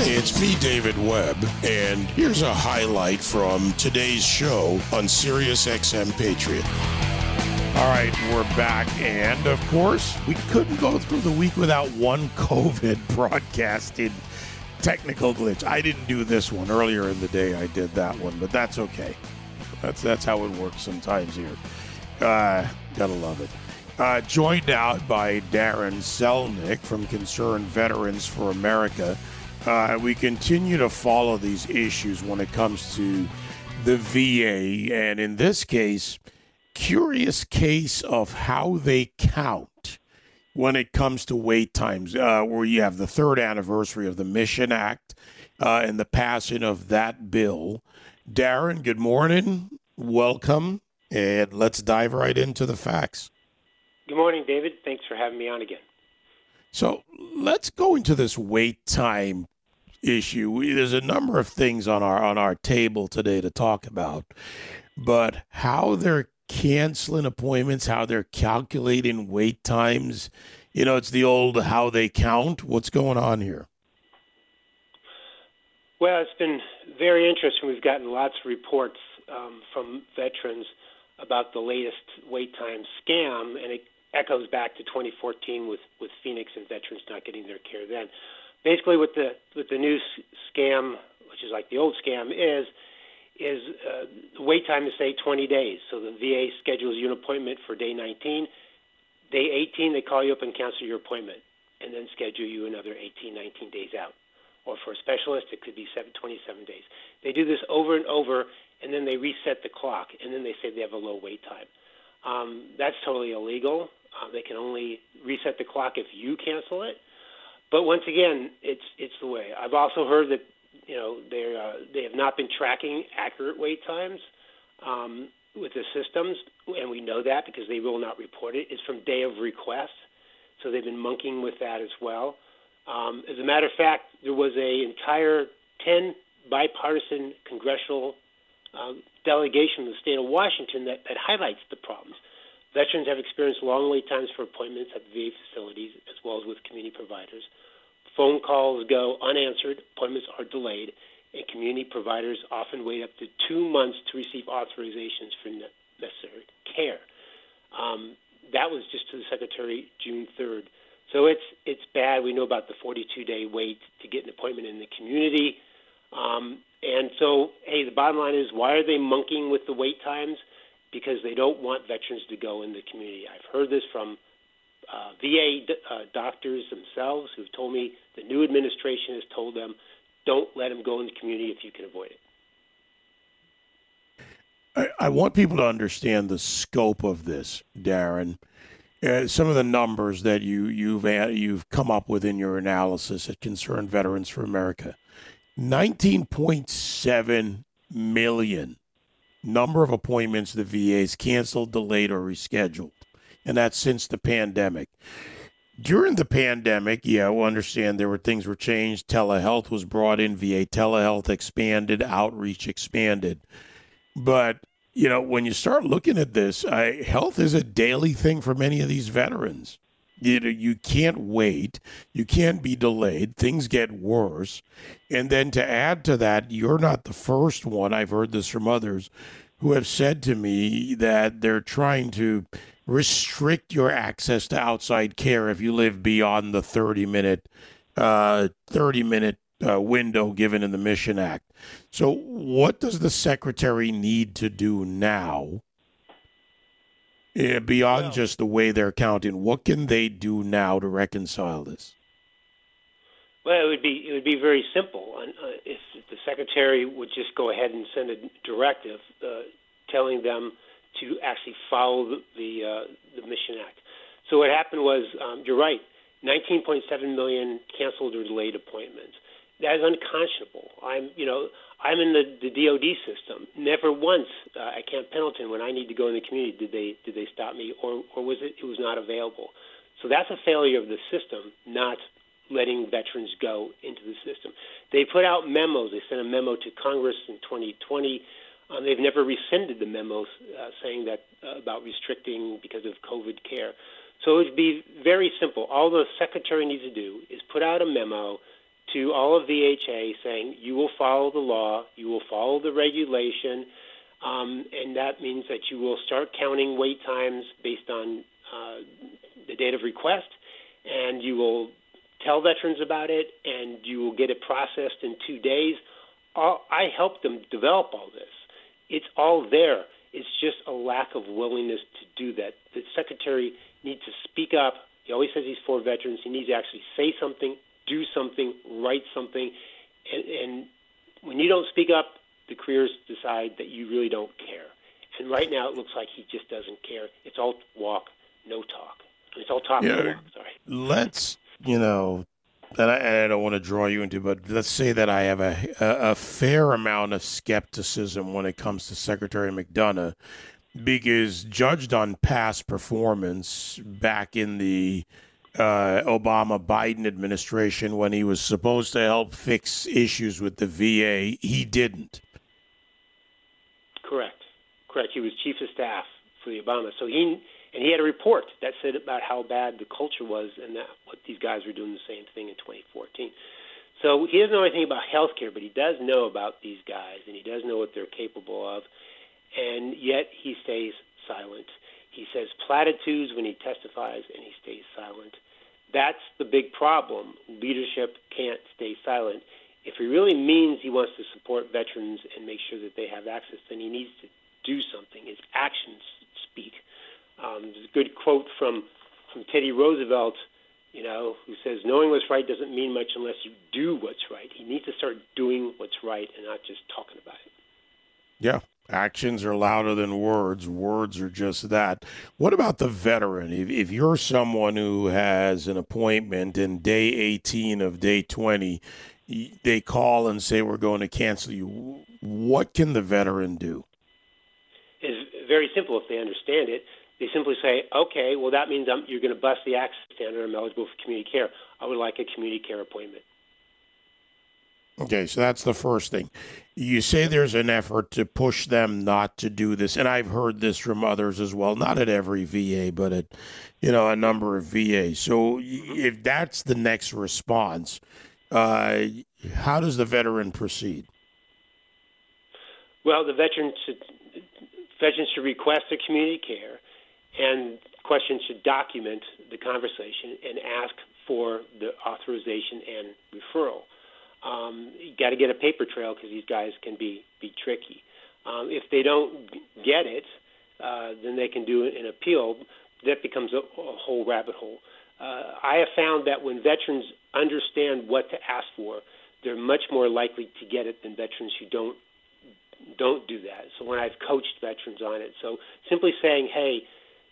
It's me, David Webb, and here's a highlight from today's show on Sirius XM Patriot. All right, we're back, and of course, we couldn't go through the week without one COVID broadcasted technical glitch. I didn't do this one earlier in the day. I did that one, but that's okay. That's that's how it works sometimes here. Uh, gotta love it. Uh, joined out by Darren Selnick from Concerned Veterans for America. Uh, we continue to follow these issues when it comes to the VA, and in this case, curious case of how they count when it comes to wait times, uh, where you have the third anniversary of the Mission Act uh, and the passing of that bill. Darren, good morning. Welcome. And let's dive right into the facts. Good morning, David. Thanks for having me on again. So let's go into this wait time issue. There's a number of things on our on our table today to talk about, but how they're canceling appointments, how they're calculating wait times. You know, it's the old how they count. What's going on here? Well, it's been very interesting. We've gotten lots of reports um, from veterans about the latest wait time scam, and it echoes back to 2014 with with Phoenix and veterans not getting their care then. Basically, what the what the new scam, which is like the old scam, is is uh, the wait time is say 20 days. So the VA schedules you an appointment for day 19. Day 18, they call you up and cancel your appointment, and then schedule you another 18, 19 days out. Or for a specialist, it could be 7, 27 days. They do this over and over, and then they reset the clock, and then they say they have a low wait time. Um, that's totally illegal. Uh, they can only reset the clock if you cancel it. But once again, it's it's the way. I've also heard that you know they uh, they have not been tracking accurate wait times um, with the systems, and we know that because they will not report it. It's from day of request, so they've been monkeying with that as well. Um, as a matter of fact, there was a entire ten bipartisan congressional um, delegation in the state of Washington that, that highlights the problems. Veterans have experienced long wait times for appointments at VA facilities as well as with community providers. Phone calls go unanswered, appointments are delayed, and community providers often wait up to two months to receive authorizations for necessary care. Um, that was just to the secretary June 3rd. So it's it's bad. We know about the 42 day wait to get an appointment in the community. Um, and so, hey, the bottom line is, why are they monkeying with the wait times? Because they don't want veterans to go in the community. I've heard this from uh, VA uh, doctors themselves who've told me the new administration has told them, don't let them go in the community if you can avoid it. I, I want people to understand the scope of this, Darren. Uh, some of the numbers that you you've you've come up with in your analysis at Concerned Veterans for America. 19.7 million number of appointments the VA's canceled, delayed, or rescheduled. And that's since the pandemic. During the pandemic, yeah, we understand there were things were changed. Telehealth was brought in, VA telehealth expanded, outreach expanded. But, you know, when you start looking at this, I, health is a daily thing for many of these veterans. You know, you can't wait. You can't be delayed. Things get worse. And then to add to that, you're not the first one. I've heard this from others who have said to me that they're trying to restrict your access to outside care if you live beyond the 30 minute uh, 30 minute uh, window given in the Mission Act. So, what does the secretary need to do now beyond well, just the way they're counting, what can they do now to reconcile this? Well, it would be it would be very simple. Uh, if the secretary would just go ahead and send a directive uh, telling them to actually follow the the, uh, the Mission Act. So what happened was, um, you're right, 19.7 million canceled or delayed appointments. That is unconscionable. I'm, you know, I'm in the, the DoD system. Never once uh, at Camp Pendleton, when I need to go in the community, did they did they stop me, or or was it it was not available? So that's a failure of the system, not letting veterans go into the system. They put out memos. They sent a memo to Congress in 2020. Um, they've never rescinded the memos uh, saying that uh, about restricting because of COVID care. So it would be very simple. All the secretary needs to do is put out a memo to all of VHA saying you will follow the law, you will follow the regulation, um, and that means that you will start counting wait times based on uh, the date of request, and you will tell veterans about it, and you will get it processed in two days. All, I helped them develop all this. It's all there. It's just a lack of willingness to do that. The secretary needs to speak up. He always says he's for veterans. He needs to actually say something, do something, write something, and, and when you don't speak up, the careers decide that you really don't care. And right now, it looks like he just doesn't care. It's all walk, no talk. It's all talk, yeah, no walk. Sorry. Let's you know, and I, I, don't want to draw you into, but let's say that I have a, a, a fair amount of skepticism when it comes to Secretary McDonough, because judged on past performance back in the uh, Obama Biden administration when he was supposed to help fix issues with the VA, he didn't. Correct. Correct. He was chief of staff for the Obama, so he and he had a report that said about how bad the culture was and that what these guys were doing the same thing in 2014. So he doesn't know anything about healthcare, but he does know about these guys and he does know what they're capable of. And yet he stays silent. He says platitudes when he testifies and he stays silent. That's the big problem. Leadership can't stay silent. If he really means he wants to support veterans and make sure that they have access, then he needs to do something. His actions speak. Um, there's a good quote from from Teddy Roosevelt, you know, who says, "Knowing what's right doesn't mean much unless you do what's right." He needs to start doing what's right and not just talking about it. Yeah, actions are louder than words. Words are just that. What about the veteran? If, if you're someone who has an appointment in day 18 of day 20, they call and say, We're going to cancel you. What can the veteran do? It's very simple if they understand it. They simply say, okay, well, that means I'm, you're going to bust the access standard. I'm eligible for community care. I would like a community care appointment. Okay, so that's the first thing. You say there's an effort to push them not to do this, and I've heard this from others as well. Not at every VA, but at you know a number of VAs. So if that's the next response, uh, how does the veteran proceed? Well, the veteran should veterans should request a community care and questions should document the conversation and ask for the authorization and referral. Um, you got to get a paper trail because these guys can be be tricky. Um, if they don't get it, uh, then they can do an appeal. That becomes a, a whole rabbit hole. Uh, I have found that when veterans understand what to ask for, they're much more likely to get it than veterans who don't don't do that. So when I've coached veterans on it, so simply saying, "Hey,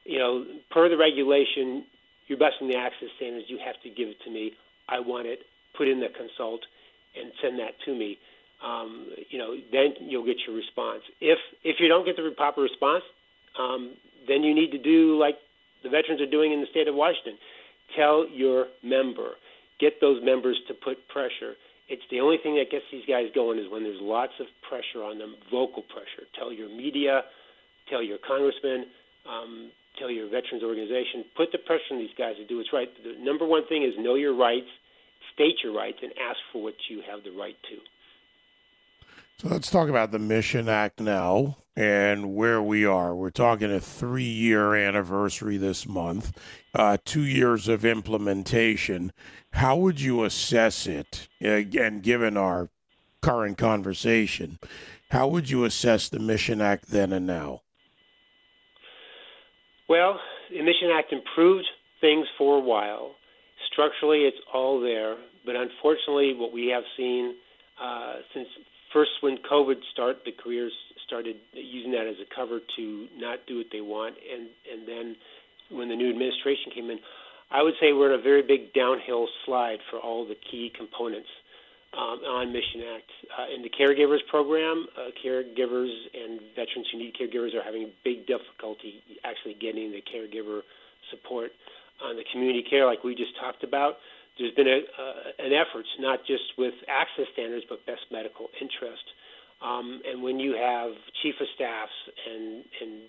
you know, per the regulation, you're busting the access standards. You have to give it to me. I want it. Put in the consult and send that to me. Um, you know, then you'll get your response. If if you don't get the proper response, um, then you need to do like the veterans are doing in the state of Washington. Tell your member. Get those members to put pressure. It's the only thing that gets these guys going is when there's lots of pressure on them, vocal pressure. Tell your media, tell your congressman, um, tell your veterans organization, put the pressure on these guys to do what's right. The number one thing is know your rights, state your rights, and ask for what you have the right to. So let's talk about the Mission Act now and where we are. We're talking a three year anniversary this month, uh, two years of implementation. How would you assess it? Again, given our current conversation, how would you assess the Mission Act then and now? Well, the Mission Act improved things for a while. Structurally, it's all there, but unfortunately, what we have seen uh, since first when COVID started, the careers started using that as a cover to not do what they want, and and then when the new administration came in, I would say we're in a very big downhill slide for all the key components um, on Mission Act. Uh, in the caregivers program, uh, caregivers and veterans who need caregivers are having big difficulty actually getting the caregiver support. On the community care, like we just talked about, there's been a, uh, an effort, not just with access standards, but best medical interest. Um, and when you have chief of staffs and, and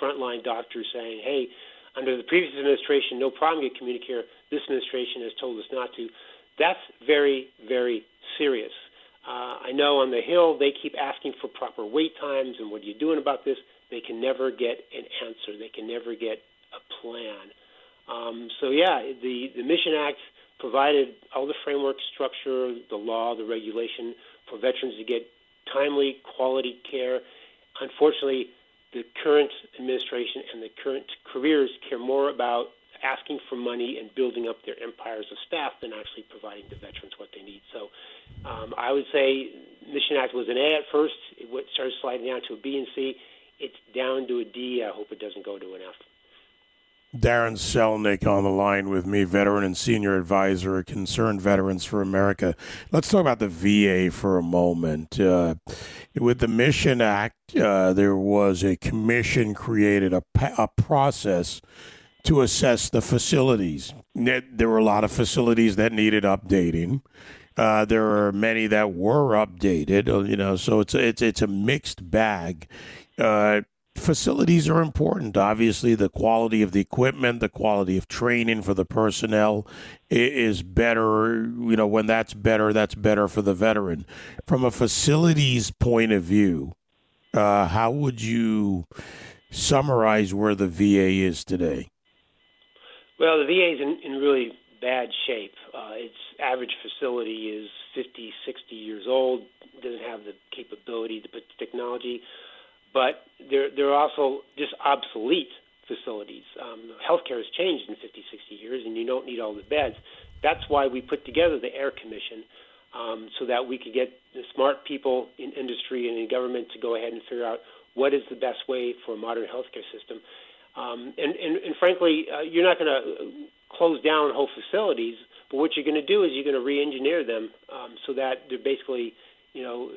frontline doctors saying, hey, under the previous administration, no problem get community care, this administration has told us not to, That's very, very serious. Uh, I know on the Hill they keep asking for proper wait times and what are you doing about this? They can never get an answer. They can never get a plan. Um, so yeah, the the Mission Act provided all the framework structure, the law, the regulation for veterans to get timely, quality care. Unfortunately, the current administration and the current careers care more about asking for money and building up their empires of staff than actually providing the veterans what they need. So um, I would say Mission Act was an A at first. It started sliding down to a B and C. It's down to a D. I hope it doesn't go to an F. Darren Selnick on the line with me, veteran and senior advisor at Concerned Veterans for America. Let's talk about the VA for a moment. Uh, with the Mission Act, uh, there was a commission created, a, a process to assess the facilities. There were a lot of facilities that needed updating. Uh, there are many that were updated, uh, you know, so it's it's it's a mixed bag. Uh, facilities are important. Obviously, the quality of the equipment, the quality of training for the personnel is better. You know, when that's better, that's better for the veteran. From a facilities point of view, uh, how would you summarize where the VA is today? Well, the VA is in, in really bad shape. Uh, its average facility is 50, 60 years old, doesn't have the capability to put the technology but they're they're also just obsolete facilities. Um, healthcare has changed in 50, 60 years, and you don't need all the beds. That's why we put together the Air Commission, um, so that we could get the smart people in industry and in government to go ahead and figure out what is the best way for a modern healthcare system. Um, and, and, and frankly, uh, you're not going to close down whole facilities, but what you're going to do is you're going to re-engineer them um, so that they're basically you know,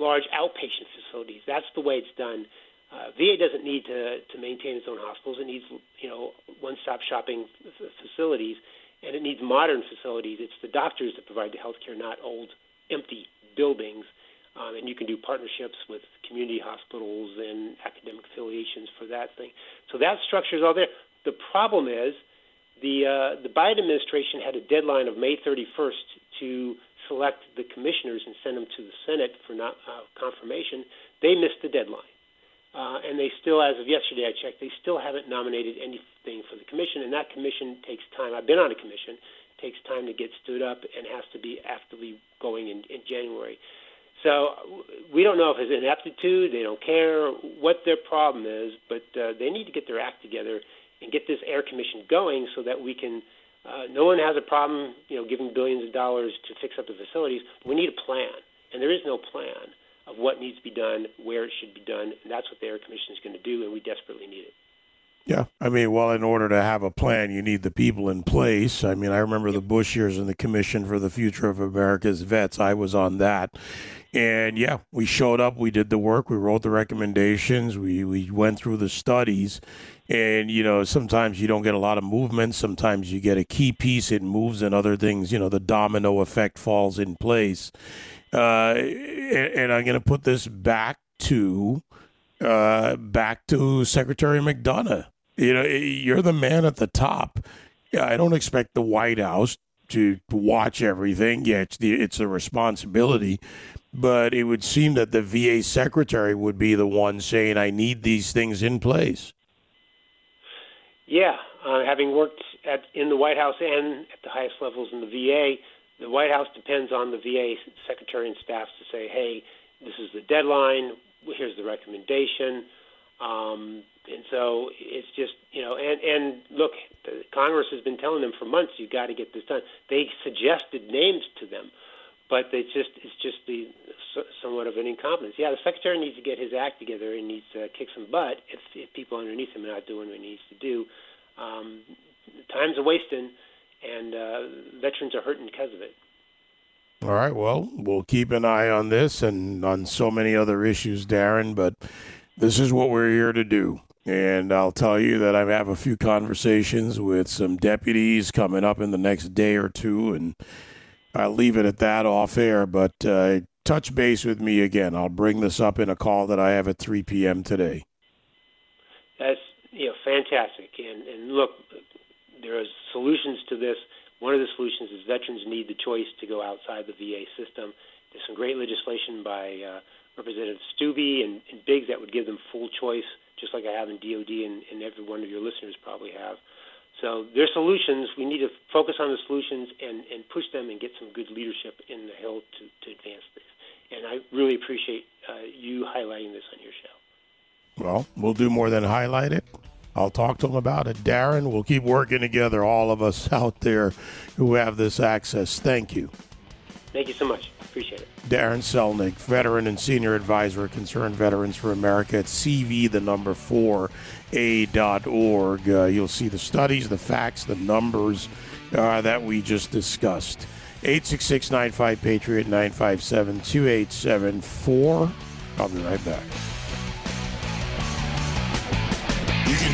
large outpatient facilities. That's the way it's done. Uh, VA doesn't need to, to maintain its own hospitals. It needs, you know, one-stop shopping f- facilities, and it needs modern facilities. It's the doctors that provide the health care, not old, empty buildings. Um, and you can do partnerships with community hospitals and academic affiliations for that thing. So that structure is all there. The problem is the uh, the Biden administration had a deadline of May 31st to select the commissioners and send them to the Senate for not, uh, confirmation, they missed the deadline. Uh, and they still, as of yesterday, I checked, they still haven't nominated anything for the commission, and that commission takes time. I've been on a commission; it takes time to get stood up and has to be actively going in, in January. So we don't know if it's ineptitude, they don't care what their problem is, but uh, they need to get their act together and get this air commission going so that we can uh, no one has a problem, you know, giving billions of dollars to fix up the facilities. We need a plan, and there is no plan of what needs to be done, where it should be done, and that's what the Air Commission is going to do, and we desperately need it. Yeah, I mean, well, in order to have a plan, you need the people in place. I mean, I remember the Bush years in the Commission for the Future of America's Vets. I was on that, and yeah, we showed up, we did the work, we wrote the recommendations, we we went through the studies, and you know sometimes you don't get a lot of movement. Sometimes you get a key piece it moves and other things you know the domino effect falls in place. Uh, and, and, i'm going to put this back to uh, back to secretary mcdonough. You know you're the man at the top. I don't expect the white house to watch everything yeah it's the it's a responsibility but it would seem that the va secretary would be the one saying i need these things in place yeah, uh, having worked at in the White House and at the highest levels in the VA, the White House depends on the VA secretary and staff to say, "Hey, this is the deadline. Here's the recommendation." Um, and so it's just you know, and and look, Congress has been telling them for months, you got to get this done. They suggested names to them, but it's just it's just the somewhat of an incompetence. Yeah, the secretary needs to get his act together and needs to kick some butt if, if people underneath him are not doing what he needs to do. Um, time's a wasting, and uh, veterans are hurting because of it. All right. Well, we'll keep an eye on this and on so many other issues, Darren. But this is what we're here to do. And I'll tell you that I have a few conversations with some deputies coming up in the next day or two, and I'll leave it at that off air. But uh, touch base with me again. I'll bring this up in a call that I have at 3 p.m. today. That's you know fantastic, and and look, there are solutions to this. One of the solutions is veterans need the choice to go outside the VA system. There's some great legislation by uh, Representative Steube and, and Biggs that would give them full choice, just like I have in DOD and, and every one of your listeners probably have. So there's solutions. We need to focus on the solutions and, and push them and get some good leadership in the Hill to, to advance this. And I really appreciate uh, you highlighting this on your show. Well, we'll do more than highlight it. I'll talk to them about it. Darren, we'll keep working together, all of us out there who have this access. Thank you. Thank you so much. Appreciate it. Darren Selnick, veteran and senior advisor at Concerned Veterans for America at CV, the number four, A.org. Uh, you'll see the studies, the facts, the numbers uh, that we just discussed. 866 95 Patriot 957 2874. I'll be right back.